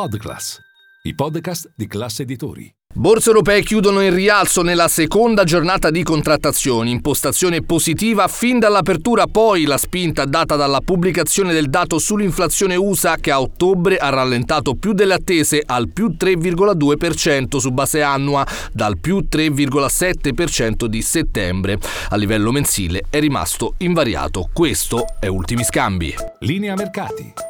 Podclass, i podcast di classe editori. Borse europee chiudono in rialzo nella seconda giornata di contrattazioni, impostazione positiva fin dall'apertura, poi la spinta data dalla pubblicazione del dato sull'inflazione USA che a ottobre ha rallentato più delle attese al più 3,2% su base annua dal più 3,7% di settembre. A livello mensile è rimasto invariato. Questo è Ultimi Scambi. Linea mercati.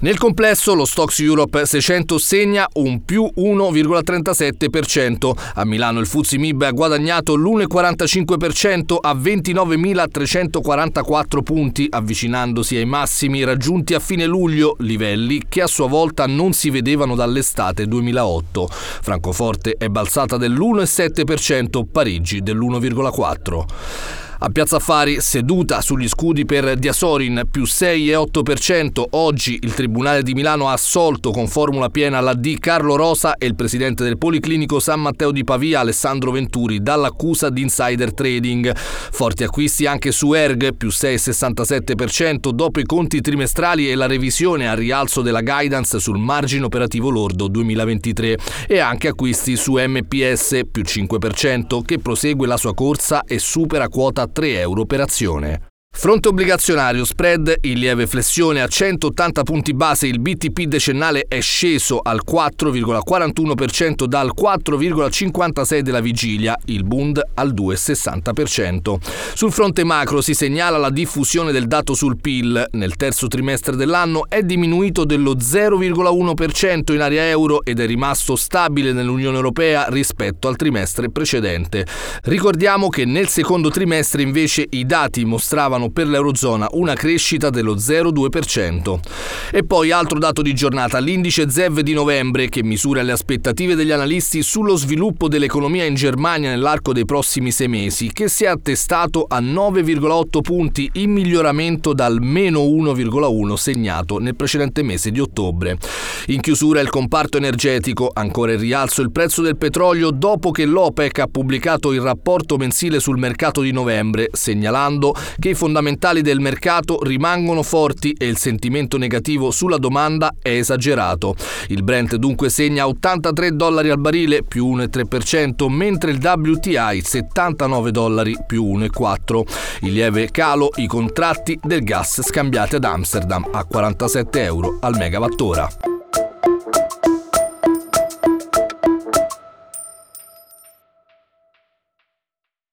Nel complesso lo Stox Europe 600 segna un più 1,37%. A Milano il Fuzzi Mib ha guadagnato l'1,45% a 29.344 punti, avvicinandosi ai massimi raggiunti a fine luglio, livelli che a sua volta non si vedevano dall'estate 2008. Francoforte è balzata dell'1,7%, Parigi dell'1,4%. A Piazza Affari, seduta sugli scudi per Diasorin più 6,8%, oggi il Tribunale di Milano ha assolto con formula piena la D Carlo Rosa e il presidente del Policlinico San Matteo di Pavia Alessandro Venturi dall'accusa di insider trading. Forti acquisti anche su Erg più 6,67% dopo i conti trimestrali e la revisione al rialzo della guidance sul margine operativo lordo 2023 e anche acquisti su MPS più 5% che prosegue la sua corsa e supera quota 3 euro per azione. Fronte obbligazionario, spread in lieve flessione a 180 punti base, il BTP decennale è sceso al 4,41% dal 4,56% della vigilia, il Bund al 2,60%. Sul fronte macro si segnala la diffusione del dato sul PIL. Nel terzo trimestre dell'anno è diminuito dello 0,1% in area euro ed è rimasto stabile nell'Unione Europea rispetto al trimestre precedente. Ricordiamo che nel secondo trimestre invece i dati mostravano per l'Eurozona una crescita dello 0,2%. E poi altro dato di giornata, l'indice ZEV di novembre che misura le aspettative degli analisti sullo sviluppo dell'economia in Germania nell'arco dei prossimi sei mesi, che si è attestato a 9,8 punti in miglioramento dal meno 1,1 segnato nel precedente mese di ottobre. In chiusura il comparto energetico, ancora in rialzo il prezzo del petrolio dopo che l'OPEC ha pubblicato il rapporto mensile sul mercato di novembre, segnalando che i fondamentali del mercato rimangono forti e il sentimento negativo sulla domanda è esagerato. Il Brent dunque segna 83 dollari al barile più 1,3%, mentre il WTI 79 dollari più 1,4%. Il lieve calo i contratti del gas scambiati ad Amsterdam a 47 euro al megawattora.